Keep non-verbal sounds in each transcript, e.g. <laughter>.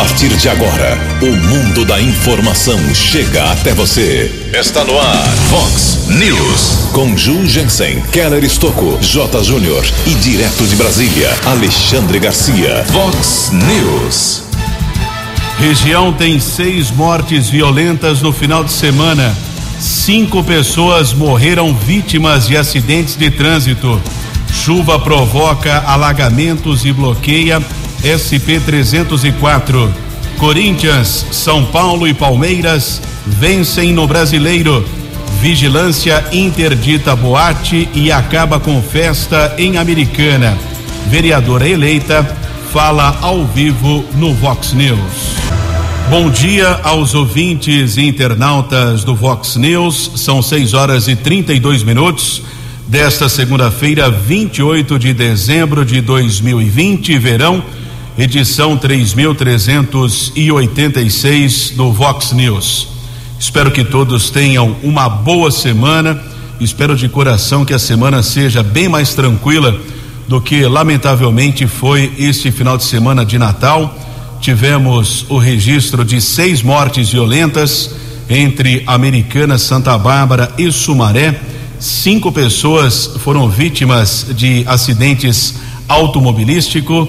partir de agora, o mundo da informação chega até você. Está no ar, Fox News. Com Ju Jensen, Keller Estocco, J. Júnior e direto de Brasília, Alexandre Garcia. Fox News. Região tem seis mortes violentas no final de semana. Cinco pessoas morreram vítimas de acidentes de trânsito. Chuva provoca alagamentos e bloqueia SP-304. Corinthians, São Paulo e Palmeiras vencem no Brasileiro. Vigilância interdita boate e acaba com festa em Americana. Vereadora eleita fala ao vivo no Vox News. Bom dia aos ouvintes e internautas do Vox News. São 6 horas e 32 minutos desta segunda-feira, 28 de dezembro de 2020, verão, edição 3386 do Vox News. Espero que todos tenham uma boa semana. Espero de coração que a semana seja bem mais tranquila do que lamentavelmente foi este final de semana de Natal. Tivemos o registro de seis mortes violentas entre Americana, Santa Bárbara e Sumaré Cinco pessoas foram vítimas de acidentes automobilísticos.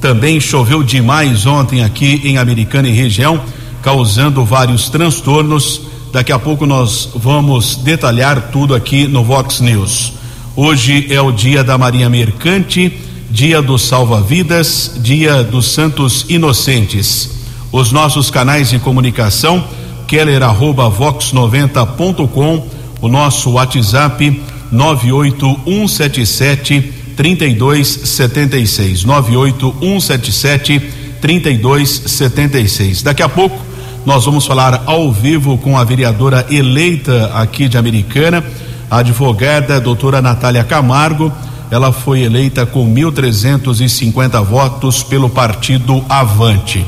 Também choveu demais ontem aqui em Americana e região, causando vários transtornos. Daqui a pouco nós vamos detalhar tudo aqui no Vox News. Hoje é o dia da Marinha Mercante, dia do Salva-Vidas, dia dos Santos Inocentes. Os nossos canais de comunicação, keller@vox90.com o nosso WhatsApp 98177 3276 98177 3276. Daqui a pouco nós vamos falar ao vivo com a vereadora eleita aqui de Americana, a advogada doutora Natália Camargo. Ela foi eleita com 1.350 votos pelo partido Avante.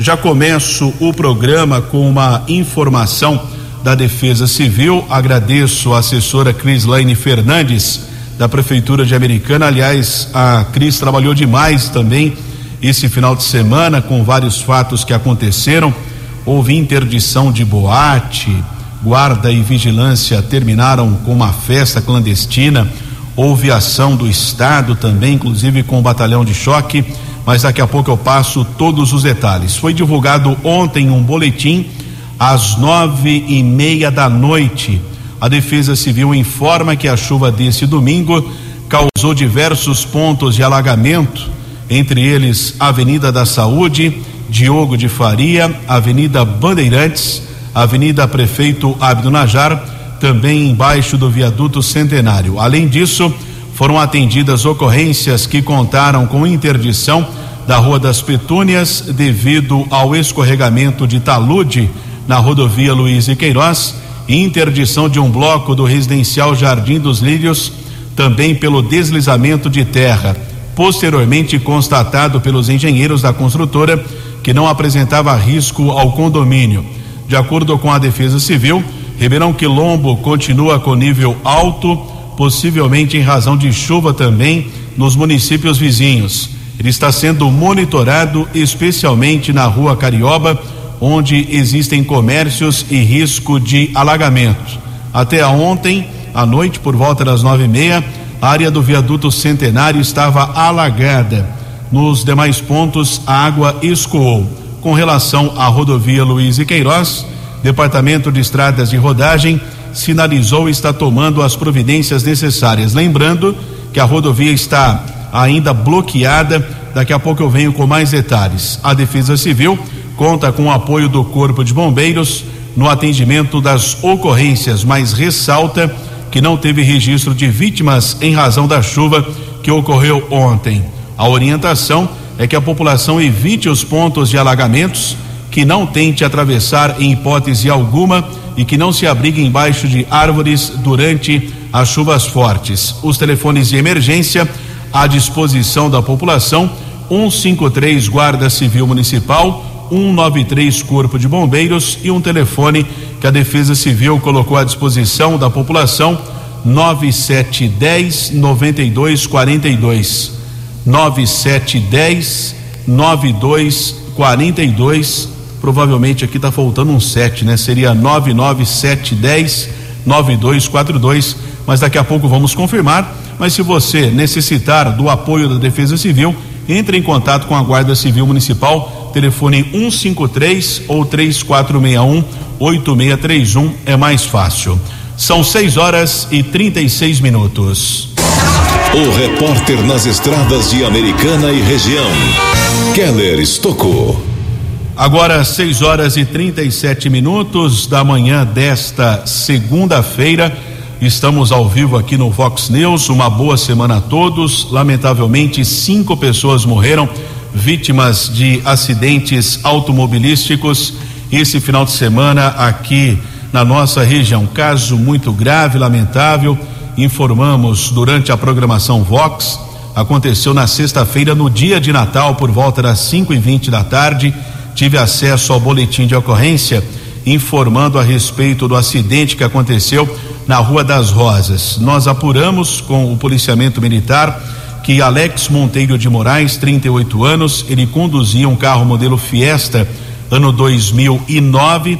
Já começo o programa com uma informação da Defesa Civil. Agradeço a assessora Crislaine Fernandes, da Prefeitura de Americana. Aliás, a Cris trabalhou demais também esse final de semana com vários fatos que aconteceram. Houve interdição de boate, guarda e vigilância terminaram com uma festa clandestina. Houve ação do Estado também, inclusive com o batalhão de choque. Mas daqui a pouco eu passo todos os detalhes. Foi divulgado ontem um boletim às nove e meia da noite. A Defesa Civil informa que a chuva desse domingo causou diversos pontos de alagamento, entre eles Avenida da Saúde, Diogo de Faria, Avenida Bandeirantes, Avenida Prefeito Abdo Najar, também embaixo do viaduto Centenário. Além disso, foram atendidas ocorrências que contaram com interdição da Rua das Petúnias devido ao escorregamento de talude na rodovia Luiz e Queiroz, interdição de um bloco do residencial Jardim dos Lírios, também pelo deslizamento de terra, posteriormente constatado pelos engenheiros da construtora que não apresentava risco ao condomínio. De acordo com a Defesa Civil, Ribeirão Quilombo continua com nível alto, possivelmente em razão de chuva também nos municípios vizinhos. Ele está sendo monitorado especialmente na rua Carioba, onde existem comércios e risco de alagamento. Até ontem, à noite, por volta das nove e meia, a área do viaduto Centenário estava alagada. Nos demais pontos, a água escoou. Com relação à rodovia Luiz e Queiroz, Departamento de Estradas de Rodagem sinalizou e está tomando as providências necessárias. Lembrando que a rodovia está ainda bloqueada. Daqui a pouco eu venho com mais detalhes. A Defesa Civil conta com o apoio do Corpo de Bombeiros no atendimento das ocorrências, mas ressalta que não teve registro de vítimas em razão da chuva que ocorreu ontem. A orientação é que a população evite os pontos de alagamentos, que não tente atravessar em hipótese alguma e que não se abrigue embaixo de árvores durante as chuvas fortes. Os telefones de emergência à disposição da população: 153 Guarda Civil Municipal 193 Corpo de Bombeiros e um telefone que a Defesa Civil colocou à disposição da população 9710 9242 9710 9242 42. Provavelmente aqui está faltando um 7, né? Seria 99710 9242. Mas daqui a pouco vamos confirmar. Mas se você necessitar do apoio da Defesa Civil, entre em contato com a Guarda Civil Municipal, telefone 153 ou 3461 8631 é mais fácil. São 6 horas e 36 minutos. O repórter nas estradas de Americana e região, Keller Estocou. Agora 6 horas e 37 minutos da manhã desta segunda-feira. Estamos ao vivo aqui no Fox News. Uma boa semana a todos. Lamentavelmente, cinco pessoas morreram vítimas de acidentes automobilísticos esse final de semana aqui na nossa região. Caso muito grave, lamentável. Informamos durante a programação Vox. Aconteceu na sexta-feira, no dia de Natal, por volta das 5 e 20 da tarde. Tive acesso ao boletim de ocorrência informando a respeito do acidente que aconteceu na Rua das Rosas. Nós apuramos com o policiamento militar que Alex Monteiro de Moraes, 38 anos, ele conduzia um carro modelo Fiesta, ano 2009.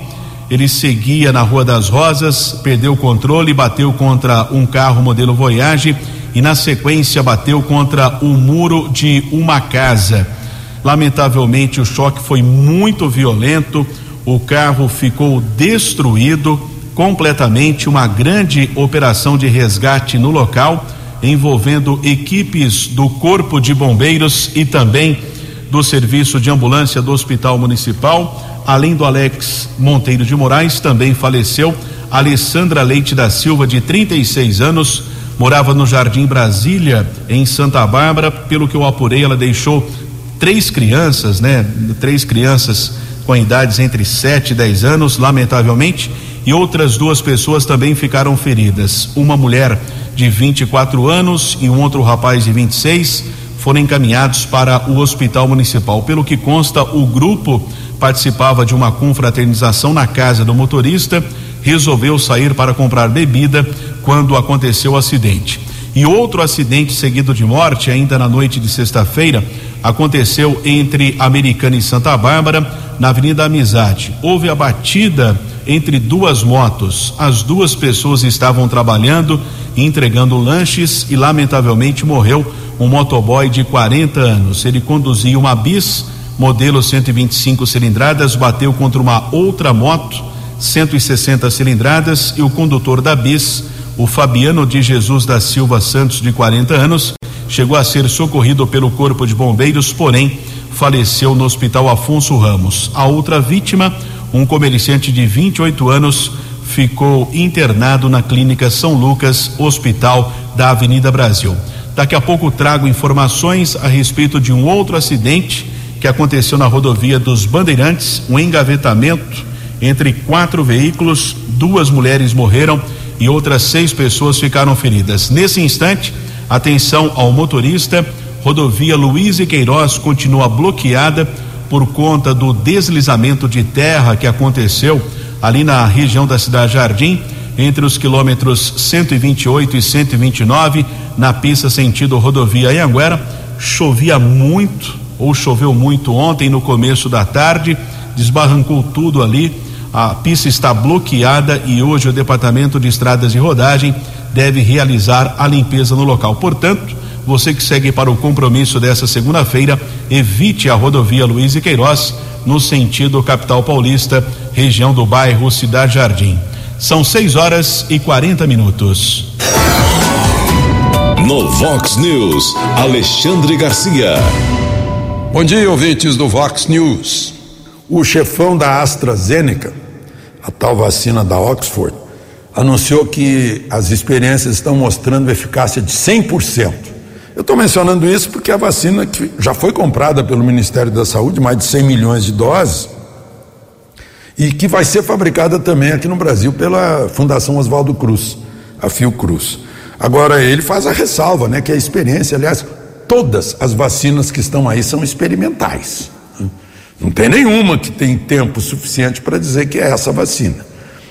Ele seguia na Rua das Rosas, perdeu o controle, bateu contra um carro modelo Voyage e na sequência bateu contra o muro de uma casa. Lamentavelmente o choque foi muito violento, o carro ficou destruído completamente, uma grande operação de resgate no local, envolvendo equipes do Corpo de Bombeiros e também do Serviço de Ambulância do Hospital Municipal. Além do Alex Monteiro de Moraes, também faleceu Alessandra Leite da Silva, de 36 anos, morava no Jardim Brasília, em Santa Bárbara. Pelo que eu apurei, ela deixou três crianças, né? Três crianças com idades entre 7 e 10 anos, lamentavelmente, e outras duas pessoas também ficaram feridas. Uma mulher de 24 anos e um outro rapaz de 26 foram encaminhados para o hospital municipal. Pelo que consta, o grupo participava de uma confraternização na casa do motorista, resolveu sair para comprar bebida quando aconteceu o acidente. E outro acidente seguido de morte, ainda na noite de sexta-feira, aconteceu entre Americana e Santa Bárbara, na Avenida Amizade. Houve a batida entre duas motos. As duas pessoas estavam trabalhando e entregando lanches e, lamentavelmente, morreu um motoboy de 40 anos. Ele conduzia uma bis, modelo 125 cilindradas, bateu contra uma outra moto, 160 cilindradas, e o condutor da bis o Fabiano de Jesus da Silva Santos, de 40 anos, chegou a ser socorrido pelo Corpo de Bombeiros, porém faleceu no Hospital Afonso Ramos. A outra vítima, um comerciante de 28 anos, ficou internado na Clínica São Lucas, Hospital da Avenida Brasil. Daqui a pouco trago informações a respeito de um outro acidente que aconteceu na rodovia dos Bandeirantes, um engavetamento entre quatro veículos, duas mulheres morreram e outras seis pessoas ficaram feridas. Nesse instante, atenção ao motorista, rodovia Luiz e Queiroz continua bloqueada por conta do deslizamento de terra que aconteceu ali na região da cidade Jardim, entre os quilômetros 128 e 129, na pista sentido rodovia Anhanguera. Chovia muito, ou choveu muito ontem no começo da tarde, desbarrancou tudo ali a pista está bloqueada e hoje o Departamento de Estradas de Rodagem deve realizar a limpeza no local. Portanto, você que segue para o compromisso dessa segunda-feira, evite a rodovia Luiz e Queiroz no sentido capital paulista, região do bairro Cidade Jardim. São 6 horas e 40 minutos. No Vox News, Alexandre Garcia. Bom dia, ouvintes do Vox News. O chefão da AstraZeneca a tal vacina da Oxford, anunciou que as experiências estão mostrando eficácia de 100%. Eu estou mencionando isso porque a vacina que já foi comprada pelo Ministério da Saúde, mais de 100 milhões de doses, e que vai ser fabricada também aqui no Brasil pela Fundação Oswaldo Cruz, a Fiocruz. Agora, ele faz a ressalva, né, que a experiência, aliás, todas as vacinas que estão aí são experimentais. Não tem nenhuma que tem tempo suficiente para dizer que é essa vacina.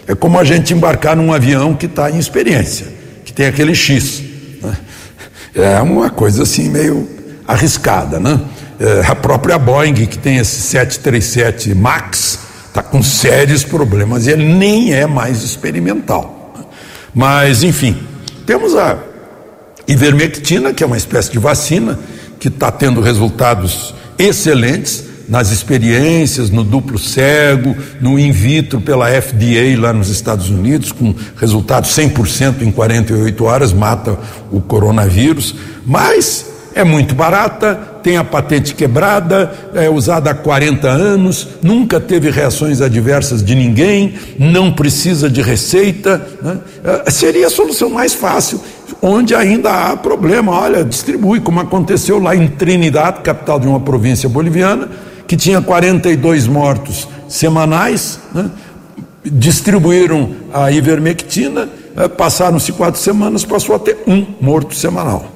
É como a gente embarcar num avião que está em experiência, que tem aquele X. Né? É uma coisa assim meio arriscada, né? É, a própria Boeing, que tem esse 737 MAX, está com sérios problemas e ele nem é mais experimental. Mas, enfim, temos a ivermectina, que é uma espécie de vacina, que está tendo resultados excelentes nas experiências, no duplo cego, no in vitro pela FDA lá nos Estados Unidos, com resultados 100% em 48 horas, mata o coronavírus, mas é muito barata, tem a patente quebrada, é usada há 40 anos, nunca teve reações adversas de ninguém, não precisa de receita. Né? É, seria a solução mais fácil, onde ainda há problema. Olha, distribui, como aconteceu lá em Trinidad, capital de uma província boliviana, que tinha 42 mortos semanais, né? distribuíram a ivermectina, é, passaram-se quatro semanas, passou a ter um morto semanal.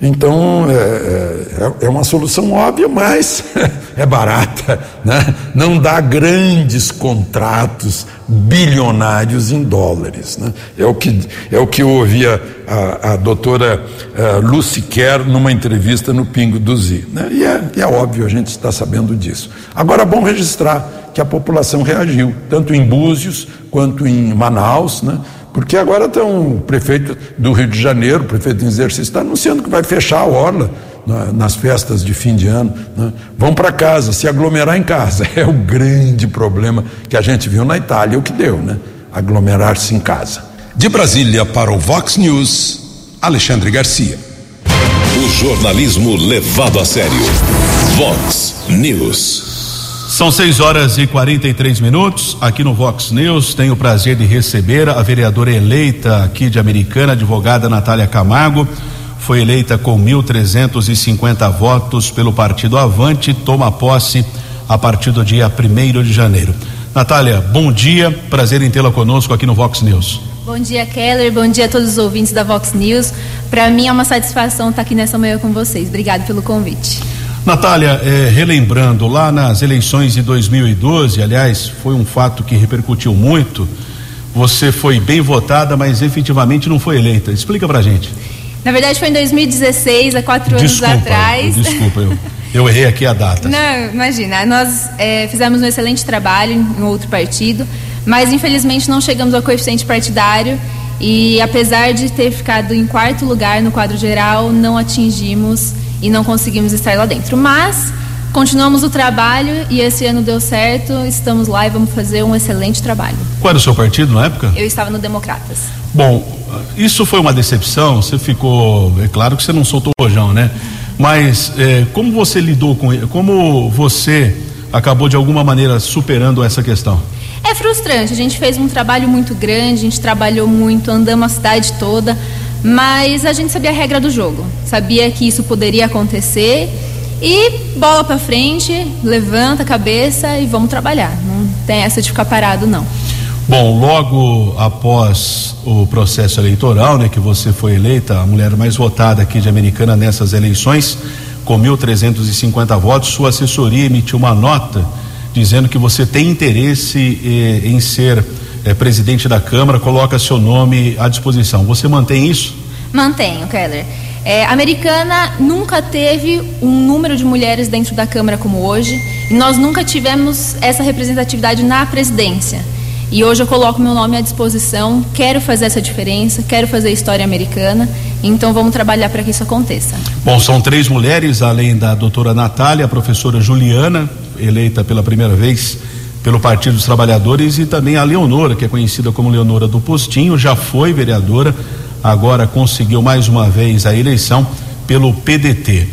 Então, é, é, é, uma solução óbvia, mas <laughs> é barata, né? não dá grandes contratos bilionários em dólares. Né? É, o que, é o que eu ouvi a, a, a doutora a é, Lucy Kerr numa entrevista no Pingo do Zi. Né? E, é, é óbvio, a gente está sabendo disso. Agora, é bom registrar que a população reagiu, tanto em Búzios quanto em Manaus, né? Porque agora estão, o prefeito do Rio de Janeiro, o prefeito em exercício, está anunciando que vai fechar a orla na, nas festas de fim de ano. Né? Vão para casa, se aglomerar em casa. <laughs> É o grande problema que a gente viu na Itália, o que deu, né? Aglomerar-se em casa. De Brasília para o Vox News, Alexandre Garcia. O jornalismo levado a sério. Vox News. São 6 horas e 43 minutos. Aqui no Vox News tenho o prazer de receber a vereadora eleita aqui de Americana, advogada Natália Camargo. Foi eleita com 1.350 votos pelo partido Avante. Toma posse a partir do dia 1 de janeiro. Natália, bom dia. Prazer em tê-la conosco aqui no Vox News. Bom dia, Keller. Bom dia a todos os ouvintes da Vox News. Para mim é uma satisfação estar aqui nessa manhã com vocês. Obrigado pelo convite. Natália, é, relembrando, lá nas eleições de 2012, aliás, foi um fato que repercutiu muito. Você foi bem votada, mas efetivamente não foi eleita. Explica pra gente. Na verdade, foi em 2016, há quatro desculpa, anos atrás. Desculpa, eu, eu errei aqui a data. Não, imagina. Nós é, fizemos um excelente trabalho em outro partido, mas infelizmente não chegamos ao coeficiente partidário. E apesar de ter ficado em quarto lugar no quadro geral, não atingimos e não conseguimos estar lá dentro. Mas continuamos o trabalho e esse ano deu certo, estamos lá e vamos fazer um excelente trabalho. Qual era o seu partido na época? Eu estava no Democratas. Bom, isso foi uma decepção, você ficou, é claro que você não soltou o rojão, né? Mas é, como você lidou com ele, como você acabou de alguma maneira superando essa questão? É frustrante, a gente fez um trabalho muito grande, a gente trabalhou muito, andamos a cidade toda, mas a gente sabia a regra do jogo, sabia que isso poderia acontecer e bola para frente, levanta a cabeça e vamos trabalhar. Não tem essa de ficar parado não. Bom, logo após o processo eleitoral, né, que você foi eleita a mulher mais votada aqui de Americana nessas eleições, com 1.350 votos, sua assessoria emitiu uma nota dizendo que você tem interesse eh, em ser é, presidente da Câmara, coloca seu nome à disposição. Você mantém isso? Mantenho, Keller. É, a Americana nunca teve um número de mulheres dentro da Câmara como hoje, e nós nunca tivemos essa representatividade na presidência. E hoje eu coloco meu nome à disposição, quero fazer essa diferença, quero fazer a história americana, então vamos trabalhar para que isso aconteça. Bom, são três mulheres, além da doutora Natália, a professora Juliana, eleita pela primeira vez pelo Partido dos Trabalhadores e também a Leonora, que é conhecida como Leonora do Postinho, já foi vereadora, agora conseguiu mais uma vez a eleição pelo PDT.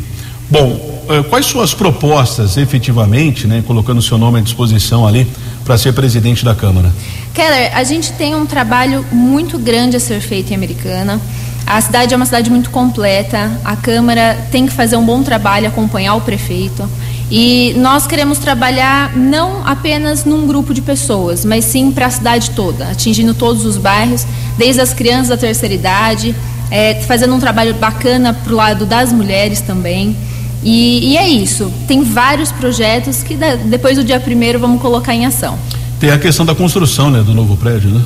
Bom, eh, quais suas propostas efetivamente, né, colocando seu nome à disposição ali para ser presidente da Câmara? Keller, a gente tem um trabalho muito grande a ser feito em Americana. A cidade é uma cidade muito completa, a Câmara tem que fazer um bom trabalho, acompanhar o prefeito. E nós queremos trabalhar não apenas num grupo de pessoas, mas sim para a cidade toda, atingindo todos os bairros, desde as crianças da terceira idade, é, fazendo um trabalho bacana para o lado das mulheres também. E, e, é isso. Tem vários projetos que depois do dia primeiro vamos colocar em ação. Tem a questão da construção, né, do novo prédio, né?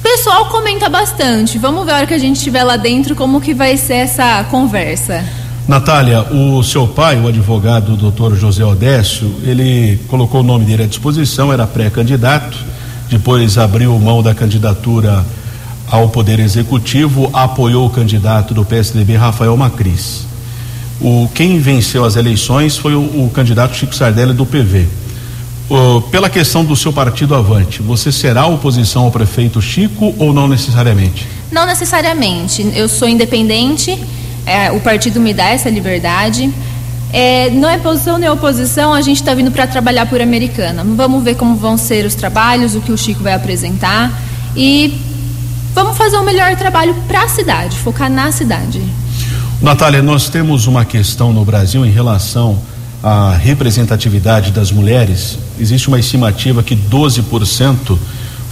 O pessoal comenta bastante. Vamos ver a hora que a gente estiver lá dentro como que vai ser essa conversa. Natália, o seu pai, o advogado doutor José Odécio, ele colocou o nome dele à disposição, era pré-candidato, depois abriu mão da candidatura ao Poder Executivo, apoiou o candidato do PSDB, Rafael Macris. O, quem venceu as eleições foi o, o candidato Chico Sardelli do PV. O, pela questão do seu partido avante, você será oposição ao prefeito Chico ou não necessariamente? Não necessariamente. Eu sou independente é, o partido me dá essa liberdade. É, não é posição nem oposição, a gente está vindo para trabalhar por Americana. Vamos ver como vão ser os trabalhos, o que o Chico vai apresentar e vamos fazer o melhor trabalho para a cidade, focar na cidade. Natália, nós temos uma questão no Brasil em relação à representatividade das mulheres. Existe uma estimativa que 12%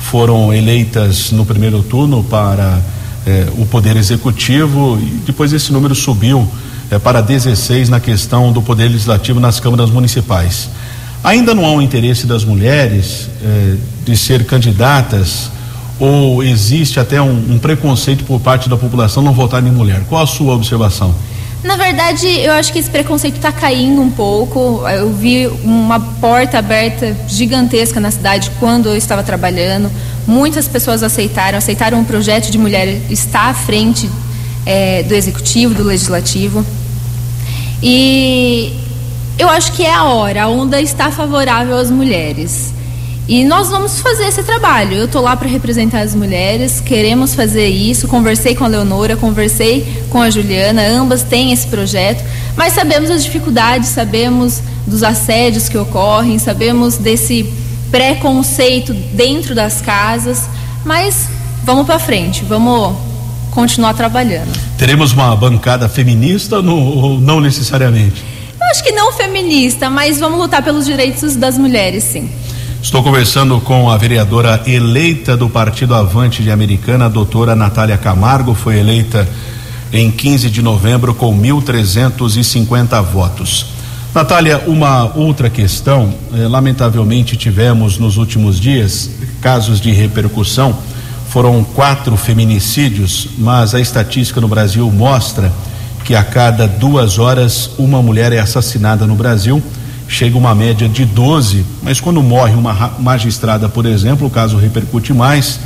foram eleitas no primeiro turno para eh, o Poder Executivo e depois esse número subiu eh, para 16 na questão do Poder Legislativo nas câmaras municipais. Ainda não há um interesse das mulheres eh, de ser candidatas ou existe até um, um, preconceito por parte da população não votar em mulher? Qual a sua observação? Na verdade, eu acho que esse preconceito está caindo um pouco. Eu vi uma porta aberta gigantesca na cidade quando eu estava trabalhando. Muitas pessoas aceitaram, aceitaram o projeto de mulher estar à frente é, do executivo, do legislativo. E eu acho que é a hora, a onda está favorável às mulheres. E nós vamos fazer esse trabalho. Eu estou lá para representar as mulheres, queremos fazer isso. Conversei com a Leonora, conversei com a Juliana, ambas têm esse projeto, mas sabemos as dificuldades, sabemos dos assédios que ocorrem, sabemos desse preconceito dentro das casas, mas vamos para frente, vamos continuar trabalhando. Teremos uma bancada feminista ou não necessariamente? Eu acho que não feminista, mas vamos lutar pelos direitos das mulheres, sim. Estou conversando com a vereadora eleita do Partido Avante de Americana, a doutora Natália Camargo, foi eleita em 15 de novembro com 1.350 votos. Natália, uma outra questão, eh, lamentavelmente tivemos nos últimos dias casos de repercussão, foram quatro feminicídios, mas a estatística no Brasil mostra que a cada duas horas uma mulher é assassinada no Brasil, chega uma média de 12, mas quando morre uma magistrada, por exemplo, o caso repercute mais,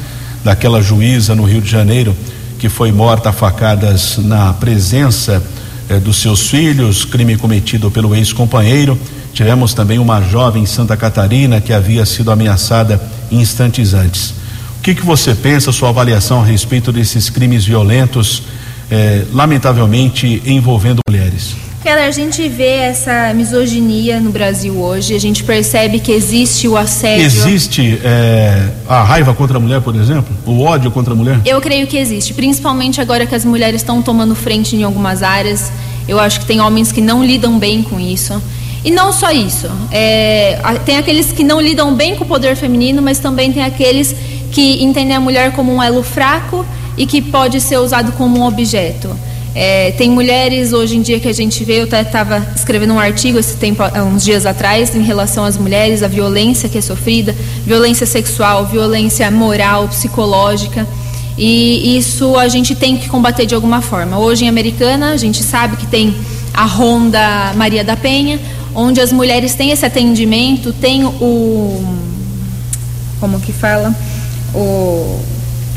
daquela juíza no Rio de Janeiro que foi morta a facadas na presença eh, dos seus filhos, crime cometido pelo ex-companheiro. Tivemos também uma jovem em Santa Catarina que havia sido ameaçada instantes antes. O que, que você pensa, sua avaliação a respeito desses crimes violentos, eh, lamentavelmente envolvendo mulheres? Keller, a gente vê essa misoginia no Brasil hoje, a gente percebe que existe o assédio. Existe é, a raiva contra a mulher, por exemplo? O ódio contra a mulher? Eu creio que existe, principalmente agora que as mulheres estão tomando frente em algumas áreas. Eu acho que tem homens que não lidam bem com isso. E não só isso, é, tem aqueles que não lidam bem com o poder feminino, mas também tem aqueles que entendem a mulher como um elo fraco e que pode ser usado como um objeto. É, tem mulheres hoje em dia que a gente vê, eu estava escrevendo um artigo esse tempo, uns dias atrás, em relação às mulheres, a violência que é sofrida, violência sexual, violência moral, psicológica. E isso a gente tem que combater de alguma forma. Hoje em Americana, a gente sabe que tem a Ronda Maria da Penha, onde as mulheres têm esse atendimento, tem o. Como que fala? O.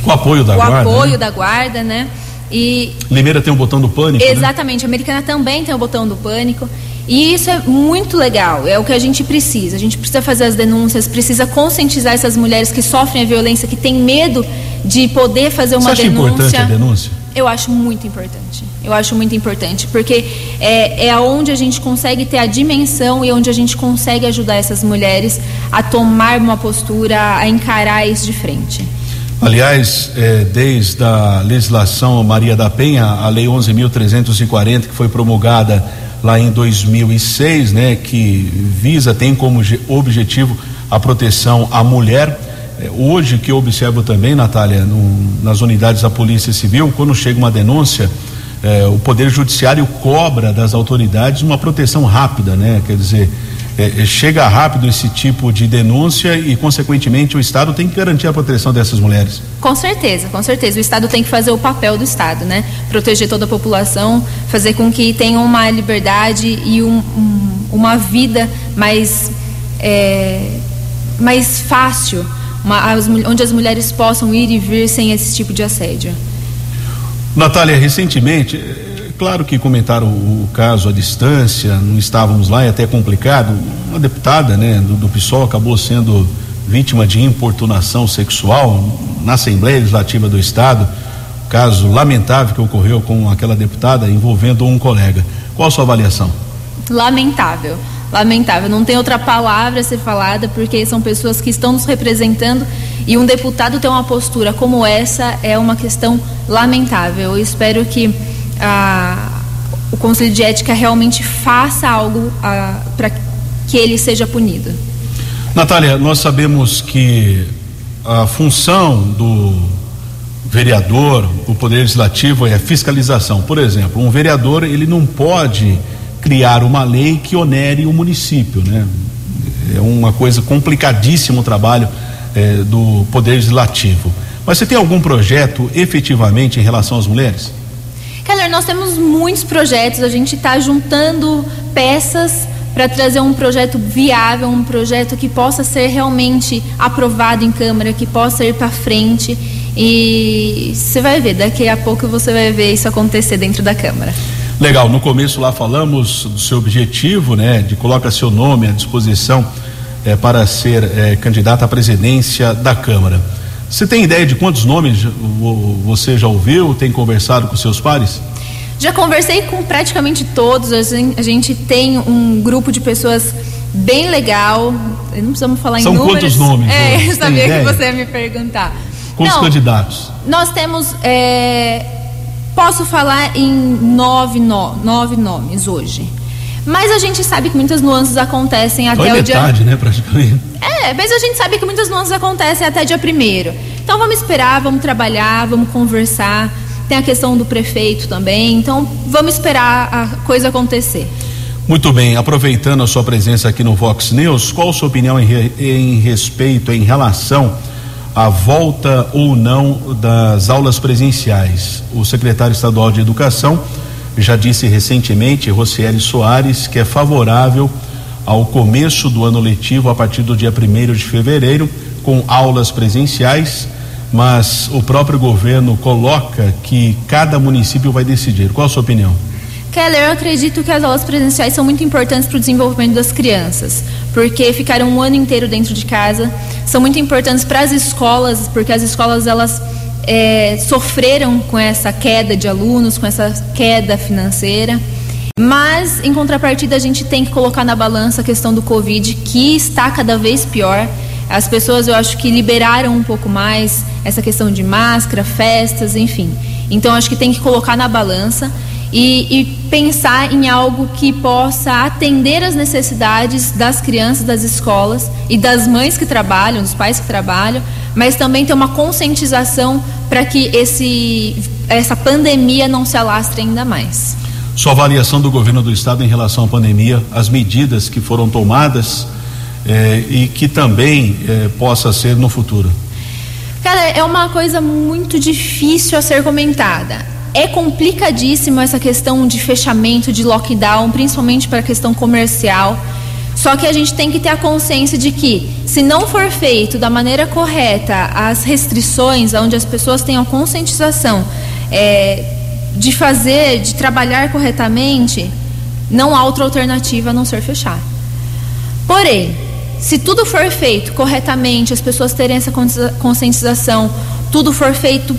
O apoio da o guarda. O apoio né? da guarda, né? E Limeira tem o botão do pânico. né? Exatamente, né? a Americana também tem o botão do pânico. E isso é muito legal, é o que a gente precisa. A gente precisa fazer as denúncias, precisa conscientizar essas mulheres que sofrem a violência, que têm medo de poder fazer uma Você acha denúncia. importante a denúncia? Eu acho muito importante. Eu acho muito importante, porque é, é onde a gente consegue ter a dimensão e onde a gente consegue ajudar essas mulheres a tomar uma postura, a encarar isso de frente. Aliás, eh, desde a legislação Maria da Penha, a Lei 11.340, que foi promulgada lá em 2006, né, que visa, tem como objetivo a proteção à mulher. Eh, hoje, que eu observo também, Natália, no, nas unidades da Polícia Civil, quando chega uma denúncia, eh, o Poder Judiciário cobra das autoridades uma proteção rápida, né? Quer dizer, é, chega rápido esse tipo de denúncia e, consequentemente, o Estado tem que garantir a proteção dessas mulheres. Com certeza, com certeza. O Estado tem que fazer o papel do Estado, né? Proteger toda a população, fazer com que tenham uma liberdade e um, um, uma vida mais, é, mais fácil, uma, as, onde as mulheres possam ir e vir sem esse tipo de assédio. Natália, recentemente, Claro que comentaram o, o, caso à distância, não estávamos lá, é até complicado. Uma deputada né, do, do PSOL acabou sendo vítima de importunação sexual na Assembleia Legislativa do Estado. Caso lamentável que ocorreu com aquela deputada envolvendo um colega. Qual a sua avaliação? Lamentável. Lamentável. Não tem outra palavra a ser falada, porque são pessoas que estão nos representando e um deputado ter uma postura como essa é uma questão lamentável. Eu espero que a, o Conselho de Ética realmente faça algo para que ele seja punido. Natália, nós sabemos que a função do vereador, o poder legislativo é a fiscalização. Por exemplo, um vereador ele não pode criar uma lei que onere o município, né? É uma coisa complicadíssima o trabalho eh, do poder legislativo. Mas você tem algum projeto efetivamente em relação às mulheres? Keller, nós temos muitos projetos, a gente está juntando peças para trazer um projeto viável, um projeto que possa ser realmente aprovado em Câmara, que possa ir para frente. E você vai ver, daqui a pouco você vai ver isso acontecer dentro da Câmara. Legal, no começo lá falamos do seu objetivo, né, de colocar seu nome à disposição é, para ser é, candidato à presidência da Câmara. Você tem ideia de quantos nomes você já ouviu, tem conversado com seus pares? Já conversei com praticamente todos. A gente tem um grupo de pessoas bem legal. Não precisamos falar São em números. quantos nomes? É, eu <laughs> sabia que você ia me perguntar. Quantos Não, candidatos? Nós temos. É, posso falar em nove, no, nove nomes hoje. Mas a gente sabe que muitas nuances acontecem até Foi o metade, dia. né, praticamente. É, mas a gente sabe que muitas nuances acontecem até dia primeiro. Então vamos esperar, vamos trabalhar, vamos conversar. Tem a questão do prefeito também. Então vamos esperar a coisa acontecer. Muito bem, aproveitando a sua presença aqui no Vox News, qual a sua opinião em, re, em respeito, em relação à volta ou não das aulas presenciais? O secretário estadual de Educação já disse recentemente, Rocieli Soares, que é favorável ao começo do ano letivo a partir do dia 1 de fevereiro, com aulas presenciais, mas o próprio governo coloca que cada município vai decidir. Qual a sua opinião? Keller, eu acredito que as aulas presenciais são muito importantes para o desenvolvimento das crianças, porque ficaram um ano inteiro dentro de casa, são muito importantes para as escolas, porque as escolas elas é, sofreram com essa queda de alunos, com essa queda financeira. Mas, em contrapartida, a gente tem que colocar na balança a questão do Covid, que está cada vez pior. As pessoas, eu acho que liberaram um pouco mais essa questão de máscara, festas, enfim. Então, acho que tem que colocar na balança e, e pensar em algo que possa atender as necessidades das crianças das escolas e das mães que trabalham, dos pais que trabalham, mas também ter uma conscientização para que esse, essa pandemia não se alastre ainda mais. Sua avaliação do governo do estado em relação à pandemia, as medidas que foram tomadas eh, e que também eh, possa ser no futuro. Cara, é uma coisa muito difícil a ser comentada. É complicadíssimo essa questão de fechamento, de lockdown, principalmente para a questão comercial. Só que a gente tem que ter a consciência de que, se não for feito da maneira correta as restrições, onde as pessoas tenham conscientização é, de fazer, de trabalhar corretamente, não há outra alternativa a não ser fechar. Porém, se tudo for feito corretamente, as pessoas terem essa conscientização, tudo for feito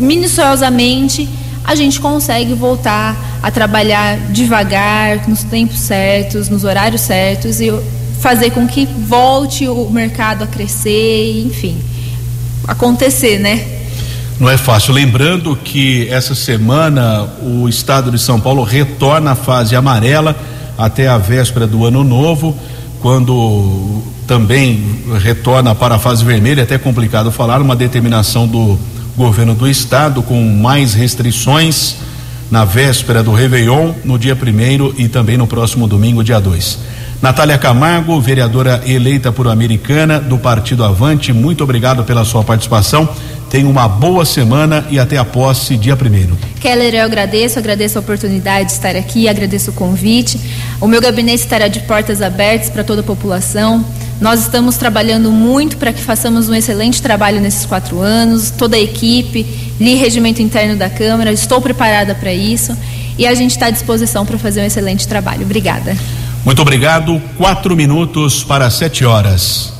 minuciosamente, a gente consegue voltar a trabalhar devagar, nos tempos certos, nos horários certos e fazer com que volte o mercado a crescer, enfim, acontecer, né? Não é fácil. Lembrando que essa semana o estado de São Paulo retorna à fase amarela até a véspera do ano novo, quando também retorna para a fase vermelha, é até complicado falar, uma determinação do governo do estado com mais restrições na véspera do Réveillon, no dia primeiro e também no próximo domingo, dia 2. Natália Camargo, vereadora eleita por Americana do Partido Avante, muito obrigado pela sua participação. Tenha uma boa semana e até a posse, dia primeiro. Keller, eu agradeço, agradeço a oportunidade de estar aqui, agradeço o convite. O meu gabinete estará de portas abertas para toda a população. Nós estamos trabalhando muito para que façamos um excelente trabalho nesses quatro anos, toda a equipe, li regimento interno da Câmara, estou preparada para isso e a gente está à disposição para fazer um excelente trabalho. Obrigada. Muito obrigado. Quatro minutos para sete horas.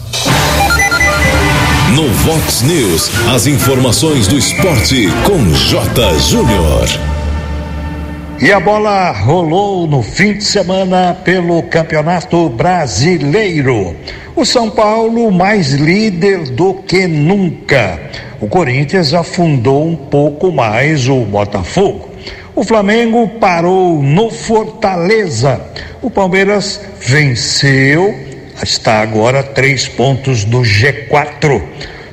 No Vox News, as informações do esporte com J. Júnior. E a bola rolou no fim de semana pelo Campeonato Brasileiro. O São Paulo mais líder do que nunca. O Corinthians afundou um pouco mais o Botafogo. O Flamengo parou no Fortaleza. O Palmeiras venceu, está agora três pontos do G4.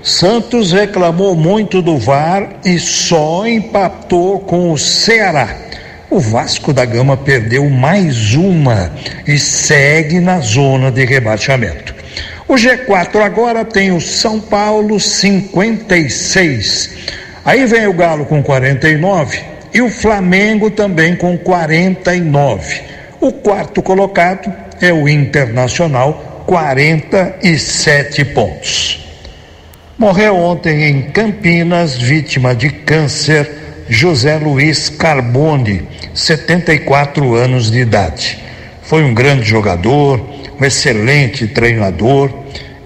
Santos reclamou muito do VAR e só empatou com o Ceará. O Vasco da Gama perdeu mais uma e segue na zona de rebaixamento. O G4 agora tem o São Paulo 56. Aí vem o Galo com 49 e o Flamengo também com 49. O quarto colocado é o Internacional, 47 pontos. Morreu ontem em Campinas, vítima de câncer, José Luiz Carbone, 74 anos de idade. Foi um grande jogador, um excelente treinador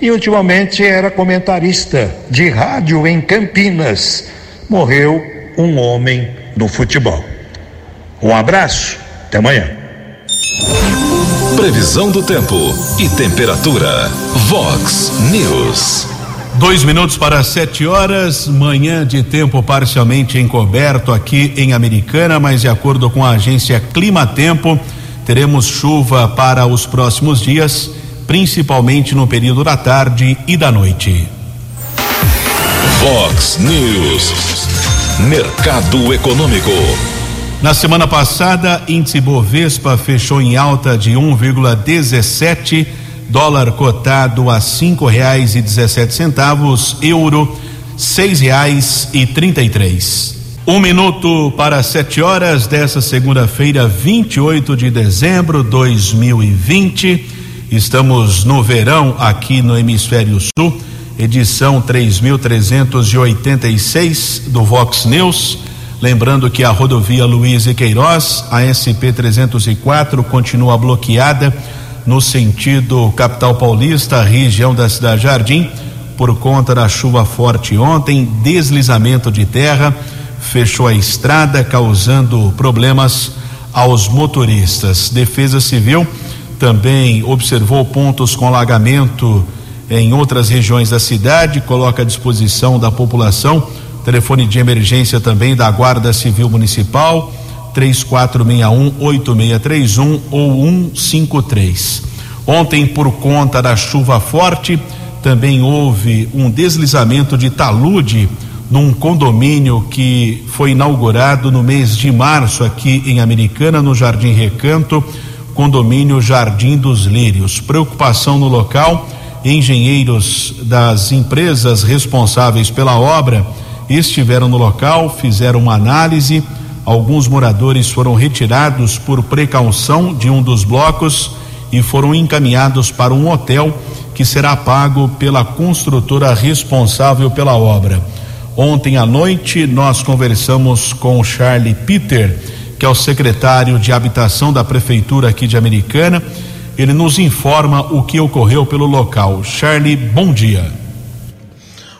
e ultimamente era comentarista de rádio em Campinas. Morreu um homem do futebol. Um abraço, até amanhã. Previsão do tempo e temperatura. Vox News. Dois minutos para sete horas, manhã de tempo parcialmente encoberto aqui em Americana, mas de acordo com a agência Clima Tempo, teremos chuva para os próximos dias, principalmente no período da tarde e da noite. Vox News. Mercado Econômico. Na semana passada, índice Bovespa fechou em alta de 1,17, dólar cotado a cinco reais e dezessete centavos, euro seis reais e trinta e três. Um minuto para sete horas dessa segunda-feira, 28 de dezembro de 2020. Estamos no verão aqui no hemisfério sul edição 3386 do Vox News. Lembrando que a rodovia Luiz e Queiroz, a SP 304, continua bloqueada no sentido capital paulista, região da Cidade Jardim, por conta da chuva forte ontem, deslizamento de terra, fechou a estrada, causando problemas aos motoristas. Defesa Civil também observou pontos com alagamento em outras regiões da cidade, coloca à disposição da população telefone de emergência também da Guarda Civil Municipal 3461 8631 ou 153. Ontem, por conta da chuva forte, também houve um deslizamento de talude num condomínio que foi inaugurado no mês de março aqui em Americana, no Jardim Recanto, condomínio Jardim dos Lírios. Preocupação no local engenheiros das empresas responsáveis pela obra estiveram no local, fizeram uma análise. Alguns moradores foram retirados por precaução de um dos blocos e foram encaminhados para um hotel que será pago pela construtora responsável pela obra. Ontem à noite nós conversamos com Charlie Peter, que é o secretário de habitação da prefeitura aqui de Americana ele nos informa o que ocorreu pelo local. Charlie, bom dia.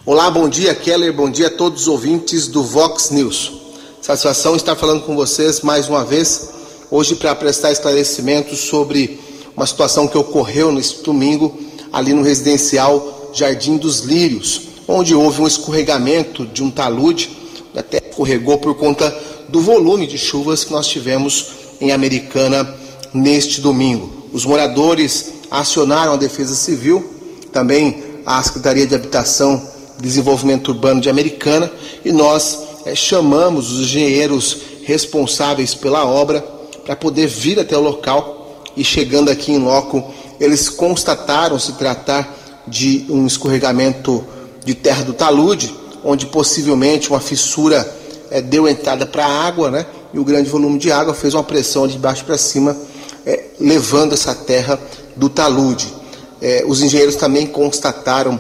Olá, bom dia, Keller. Bom dia a todos os ouvintes do Vox News. Satisfação estar falando com vocês mais uma vez, hoje para prestar esclarecimentos sobre uma situação que ocorreu neste domingo ali no residencial Jardim dos Lírios, onde houve um escorregamento de um talude, até escorregou por conta do volume de chuvas que nós tivemos em Americana neste domingo. Os moradores acionaram a Defesa Civil, também a Secretaria de Habitação e Desenvolvimento Urbano de Americana, e nós é, chamamos os engenheiros responsáveis pela obra para poder vir até o local e chegando aqui em loco, eles constataram se tratar de um escorregamento de terra do talude, onde possivelmente uma fissura é, deu entrada para a água, né? E o grande volume de água fez uma pressão de baixo para cima, é, levando essa terra do talude. É, os engenheiros também constataram,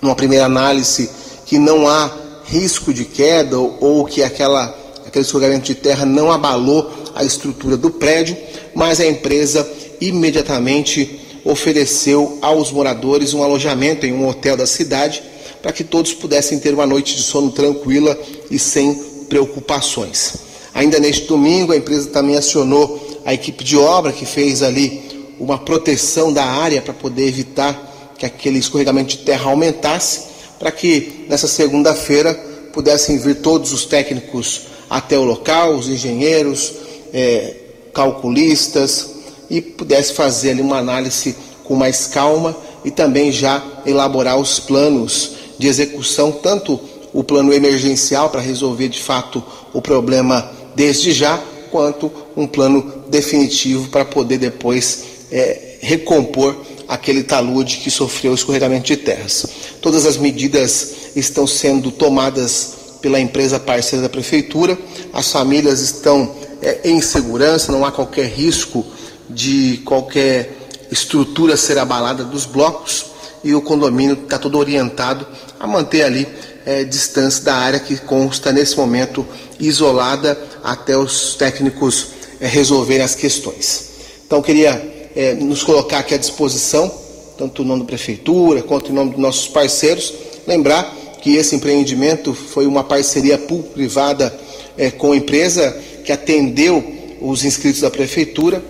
numa primeira análise, que não há risco de queda ou, que aquela, aquele escorregamento de terra não abalou a estrutura do prédio, mas a empresa imediatamente ofereceu aos moradores um alojamento em um hotel da cidade para que todos pudessem ter uma noite de sono tranquila e sem preocupações. Ainda neste domingo, a empresa também acionou a equipe de obra que fez ali uma proteção da área para poder evitar que aquele escorregamento de terra aumentasse, para que nessa segunda-feira pudessem vir todos os técnicos até o local, os engenheiros, é, calculistas, e pudesse fazer ali uma análise com mais calma e também já elaborar os planos de execução, tanto o plano emergencial para resolver de fato o problema desde já, quanto um plano definitivo para poder depois é, recompor aquele talude que sofreu escorregamento de terras. Todas as medidas estão sendo tomadas pela empresa parceira da prefeitura, as famílias estão é, em segurança, não há qualquer risco de qualquer estrutura ser abalada dos blocos e o condomínio está todo orientado a manter ali é, distância da área que consta nesse momento isolada até os técnicos é, resolverem as questões. Então queria é, nos colocar aqui à disposição, tanto em nome da prefeitura quanto em nome dos nossos parceiros, lembrar que esse empreendimento foi uma parceria público-privada é, com a empresa que atendeu os inscritos da prefeitura.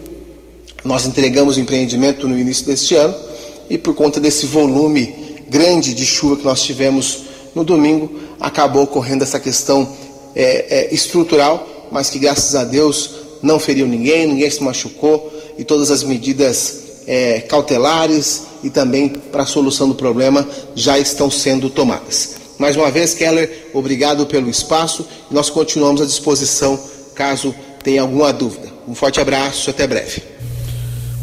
Nós entregamos o empreendimento no início deste ano e por conta desse volume grande de chuva que nós tivemos no domingo, acabou ocorrendo essa questão é, é, estrutural, mas que graças a Deus não feriu ninguém, ninguém se machucou e todas as medidas é, cautelares e também para a solução do problema já estão sendo tomadas. Mais uma vez, Keller, obrigado pelo espaço e nós continuamos à disposição caso tenha alguma dúvida. Um forte abraço, até breve.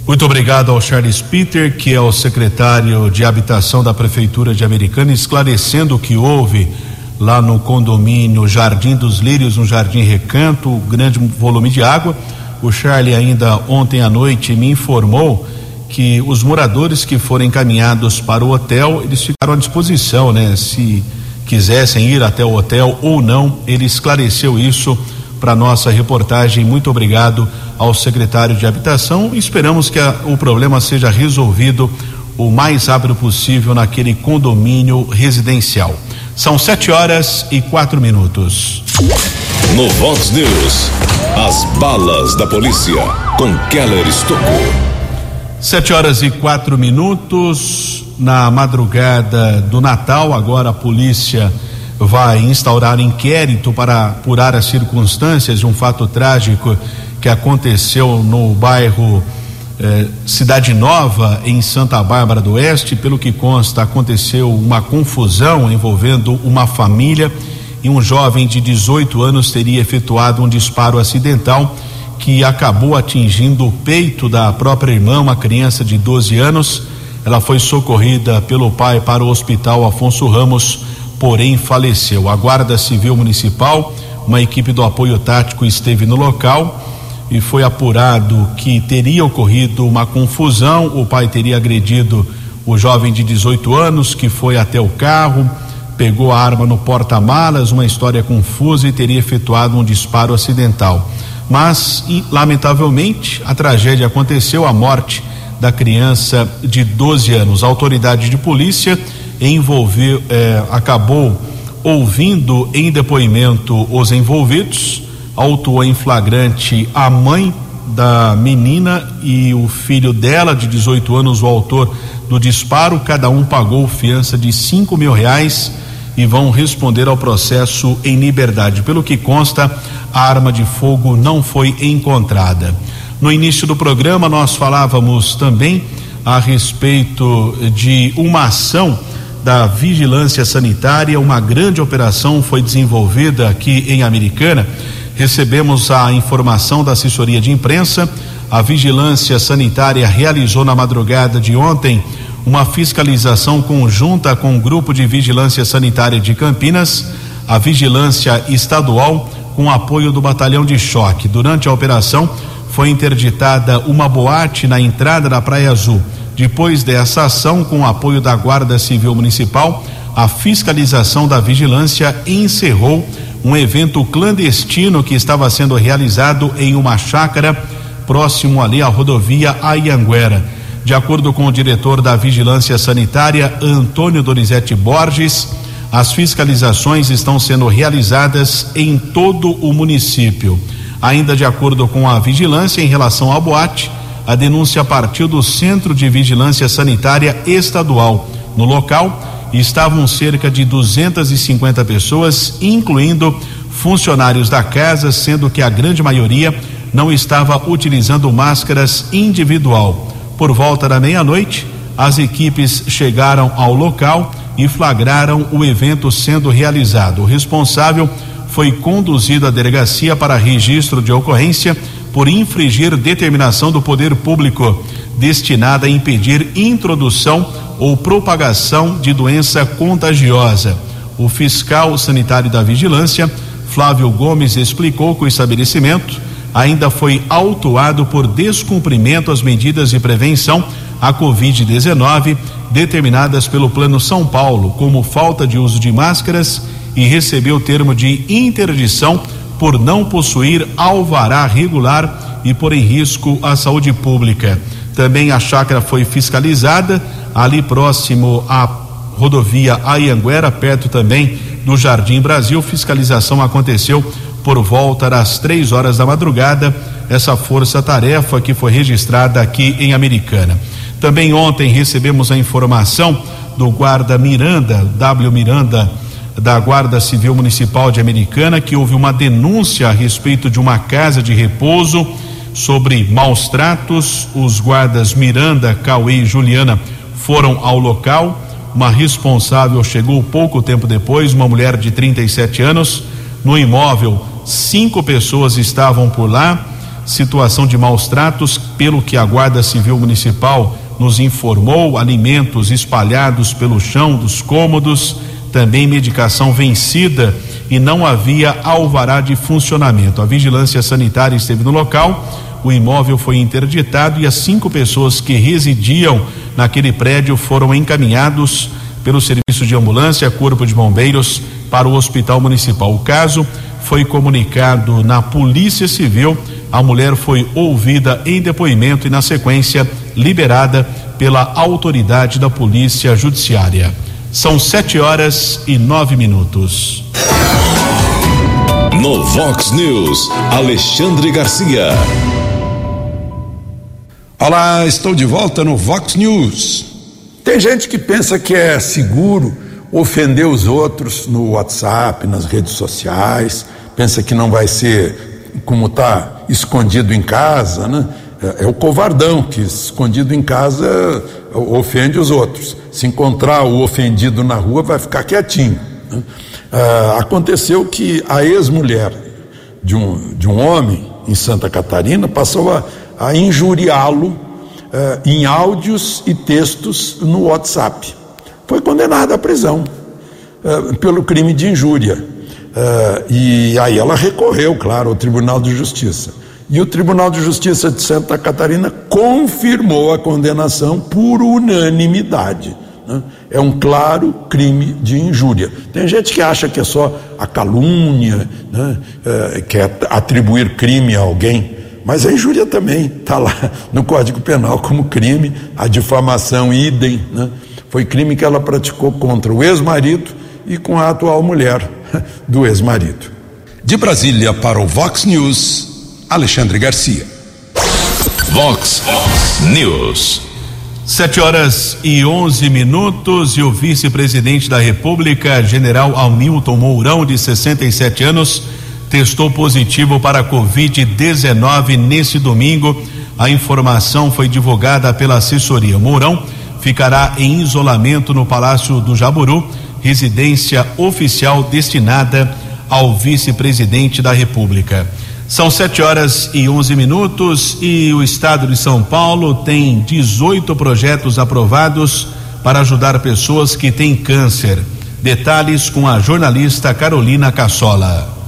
Muito obrigado ao Charles Peter, que é o secretário de Habitação da Prefeitura de Americana, esclarecendo o que houve lá no condomínio Jardim dos Lírios, no Jardim Recanto, grande volume de água. O Charlie ainda ontem à noite me informou que os moradores que foram encaminhados para o hotel, eles ficaram à disposição, né? Se quisessem ir até o hotel ou não, ele esclareceu isso para nossa reportagem. Muito obrigado ao secretário de Habitação. Esperamos que a, o problema seja resolvido o mais rápido possível naquele condomínio residencial. São sete horas e quatro minutos. No Vox News, as balas da polícia com Keller Estocou. Sete horas e quatro minutos na madrugada do Natal. Agora a polícia vai instaurar inquérito para apurar as circunstâncias de um fato trágico que aconteceu no bairro eh, Cidade Nova, em Santa Bárbara do Oeste. Pelo que consta, aconteceu uma confusão envolvendo uma família e um jovem de 18 anos teria efetuado um disparo acidental que acabou atingindo o peito da própria irmã, uma criança de 12 anos. Ela foi socorrida pelo pai para o hospital Afonso Ramos porém faleceu. A Guarda Civil Municipal, uma equipe do apoio tático esteve no local e foi apurado que teria ocorrido uma confusão. O pai teria agredido o jovem de 18 anos que foi até o carro, pegou a arma no porta-malas, uma história confusa e teria efetuado um disparo acidental. Mas, lamentavelmente, a tragédia aconteceu, a morte da criança de 12 anos. A autoridade de polícia envolver, eh, acabou ouvindo em depoimento os envolvidos, autuou em flagrante a mãe da menina e o filho dela, de 18 anos, o autor do disparo. Cada um pagou fiança de cinco mil reais e vão responder ao processo em liberdade. Pelo que consta, a arma de fogo não foi encontrada. No início do programa, nós falávamos também a respeito de uma ação da Vigilância Sanitária. Uma grande operação foi desenvolvida aqui em Americana. Recebemos a informação da assessoria de imprensa. A Vigilância Sanitária realizou na madrugada de ontem uma fiscalização conjunta com o Grupo de Vigilância Sanitária de Campinas, a Vigilância Estadual, com apoio do Batalhão de Choque. Durante a operação, foi interditada uma boate na entrada da Praia Azul. Depois dessa ação, com apoio da Guarda Civil Municipal, a fiscalização da vigilância encerrou um evento clandestino que estava sendo realizado em uma chácara próximo ali à rodovia Ayanguera. De acordo com o diretor da Vigilância Sanitária, Antônio Donizete Borges, as fiscalizações estão sendo realizadas em todo o município. Ainda de acordo com a vigilância em relação à boate, a denúncia partiu do Centro de Vigilância Sanitária Estadual. No local estavam cerca de 250 pessoas, incluindo funcionários da casa, sendo que a grande maioria não estava utilizando máscaras individual. Por volta da meia-noite, as equipes chegaram ao local e flagraram o evento sendo realizado. O responsável foi conduzido à delegacia para registro de ocorrência por infringir determinação do poder público destinada a impedir introdução ou propagação de doença contagiosa. O fiscal sanitário da vigilância, Flávio Gomes, explicou que o estabelecimento ainda foi autuado por descumprimento às medidas de prevenção à Covid-19 determinadas pelo Plano São Paulo, como falta de uso de máscaras e recebeu termo de interdição por não possuir alvará regular e por em risco a saúde pública. Também a chácara foi fiscalizada ali próximo à rodovia Ayanguera, perto também do Jardim Brasil. Fiscalização aconteceu por volta das três horas da madrugada, essa força-tarefa que foi registrada aqui em Americana. Também ontem recebemos a informação do guarda Miranda, W. Miranda, da Guarda Civil Municipal de Americana, que houve uma denúncia a respeito de uma casa de repouso sobre maus tratos. Os guardas Miranda, Cauê e Juliana foram ao local. Uma responsável chegou pouco tempo depois, uma mulher de 37 anos. No imóvel cinco pessoas estavam por lá, situação de maus tratos, pelo que a Guarda Civil Municipal nos informou, alimentos espalhados pelo chão dos cômodos, também medicação vencida e não havia alvará de funcionamento. A vigilância sanitária esteve no local, o imóvel foi interditado e as cinco pessoas que residiam naquele prédio foram encaminhados pelo serviço de ambulância, corpo de bombeiros para o hospital municipal. O caso foi comunicado na Polícia Civil. A mulher foi ouvida em depoimento e, na sequência, liberada pela autoridade da Polícia Judiciária. São sete horas e nove minutos. No Vox News, Alexandre Garcia. Olá, estou de volta no Vox News. Tem gente que pensa que é seguro ofender os outros no WhatsApp, nas redes sociais, pensa que não vai ser como está escondido em casa, né? É, é, o covardão que escondido em casa ofende os outros. Se encontrar o ofendido na rua, vai ficar quietinho. Né? Ah, aconteceu que a ex-mulher de um, de um homem em Santa Catarina passou a, a injuriá-lo ah, em áudios e textos no WhatsApp foi condenada à prisão uh, pelo crime de injúria. Uh, e aí ela recorreu, claro, ao Tribunal de Justiça. E o Tribunal de Justiça de Santa Catarina confirmou a condenação por unanimidade. Né? É um claro crime de injúria. Tem gente que acha que é só a calúnia, né? uh, quer atribuir crime a alguém. Mas a injúria também está lá <laughs> no Código Penal como crime, a difamação idem. Né? Foi crime que ela praticou contra o ex-marido e com a atual mulher <laughs> do ex-marido. De Brasília para o Vox News, Alexandre Garcia. Vox News. Sete horas e onze minutos e o vice-presidente da República, general Hamilton Mourão, de 67 anos, testou positivo para a Covid-19 nesse domingo. A informação foi divulgada pela assessoria. Mourão ficará em isolamento no Palácio do Jaburu, residência oficial destinada ao vice-presidente da República. São sete horas e onze minutos e o estado de São Paulo tem 18 projetos aprovados para ajudar pessoas que têm câncer. Detalhes com a jornalista Carolina Cassola.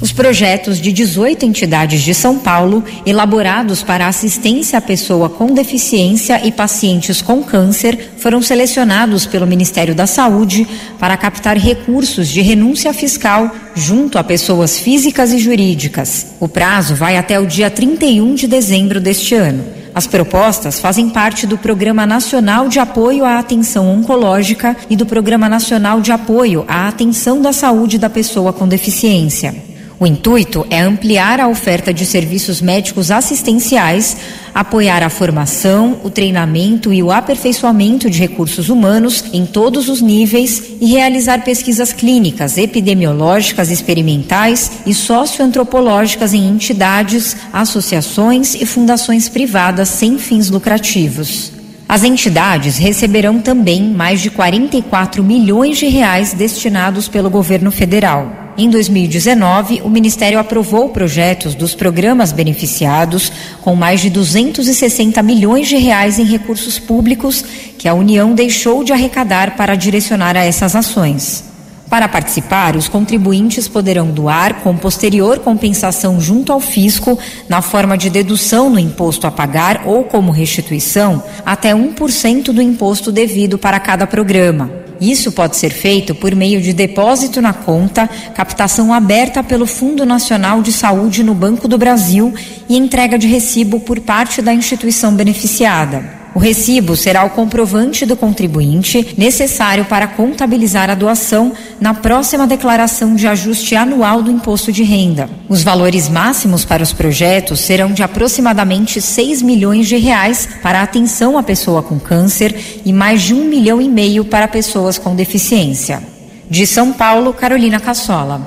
Os projetos de 18 entidades de São Paulo, elaborados para assistência à pessoa com deficiência e pacientes com câncer, foram selecionados pelo Ministério da Saúde para captar recursos de renúncia fiscal junto a pessoas físicas e jurídicas. O prazo vai até o dia 31 de dezembro deste ano. As propostas fazem parte do Programa Nacional de Apoio à Atenção Oncológica e do Programa Nacional de Apoio à Atenção da Saúde da Pessoa com Deficiência. O intuito é ampliar a oferta de serviços médicos assistenciais, apoiar a formação, o treinamento e o aperfeiçoamento de recursos humanos em todos os níveis e realizar pesquisas clínicas, epidemiológicas, experimentais e socioantropológicas em entidades, associações e fundações privadas sem fins lucrativos. As entidades receberão também mais de 44 milhões de reais destinados pelo governo federal. Em 2019, o Ministério aprovou projetos dos programas beneficiados com mais de 260 milhões de reais em recursos públicos que a União deixou de arrecadar para direcionar a essas ações. Para participar, os contribuintes poderão doar com posterior compensação junto ao fisco, na forma de dedução no imposto a pagar ou como restituição, até 1% do imposto devido para cada programa. Isso pode ser feito por meio de depósito na conta, captação aberta pelo Fundo Nacional de Saúde no Banco do Brasil e entrega de recibo por parte da instituição beneficiada. O recibo será o comprovante do contribuinte necessário para contabilizar a doação na próxima declaração de ajuste anual do imposto de renda. Os valores máximos para os projetos serão de aproximadamente 6 milhões de reais para atenção à pessoa com câncer e mais de um milhão e meio para pessoas com deficiência. De São Paulo, Carolina Cassola.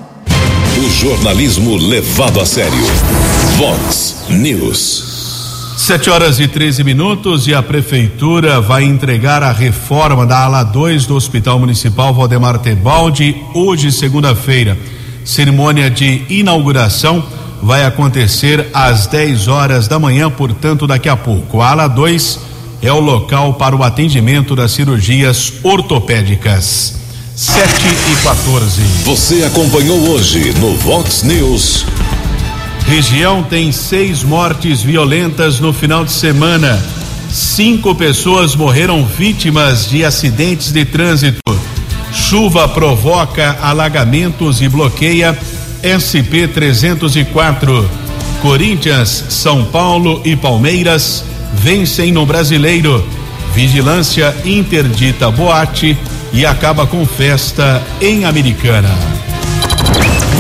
O jornalismo levado a sério. Vox News. Sete horas e 13 minutos e a prefeitura vai entregar a reforma da ala 2 do Hospital Municipal Valdemar Tebaldi hoje, segunda-feira. Cerimônia de inauguração vai acontecer às 10 horas da manhã, portanto, daqui a pouco. A ala 2 é o local para o atendimento das cirurgias ortopédicas. 7 e 14. Você acompanhou hoje no Vox News. Região tem seis mortes violentas no final de semana. Cinco pessoas morreram vítimas de acidentes de trânsito. Chuva provoca alagamentos e bloqueia SP 304. Corinthians, São Paulo e Palmeiras vencem no Brasileiro. Vigilância interdita boate e acaba com festa em Americana.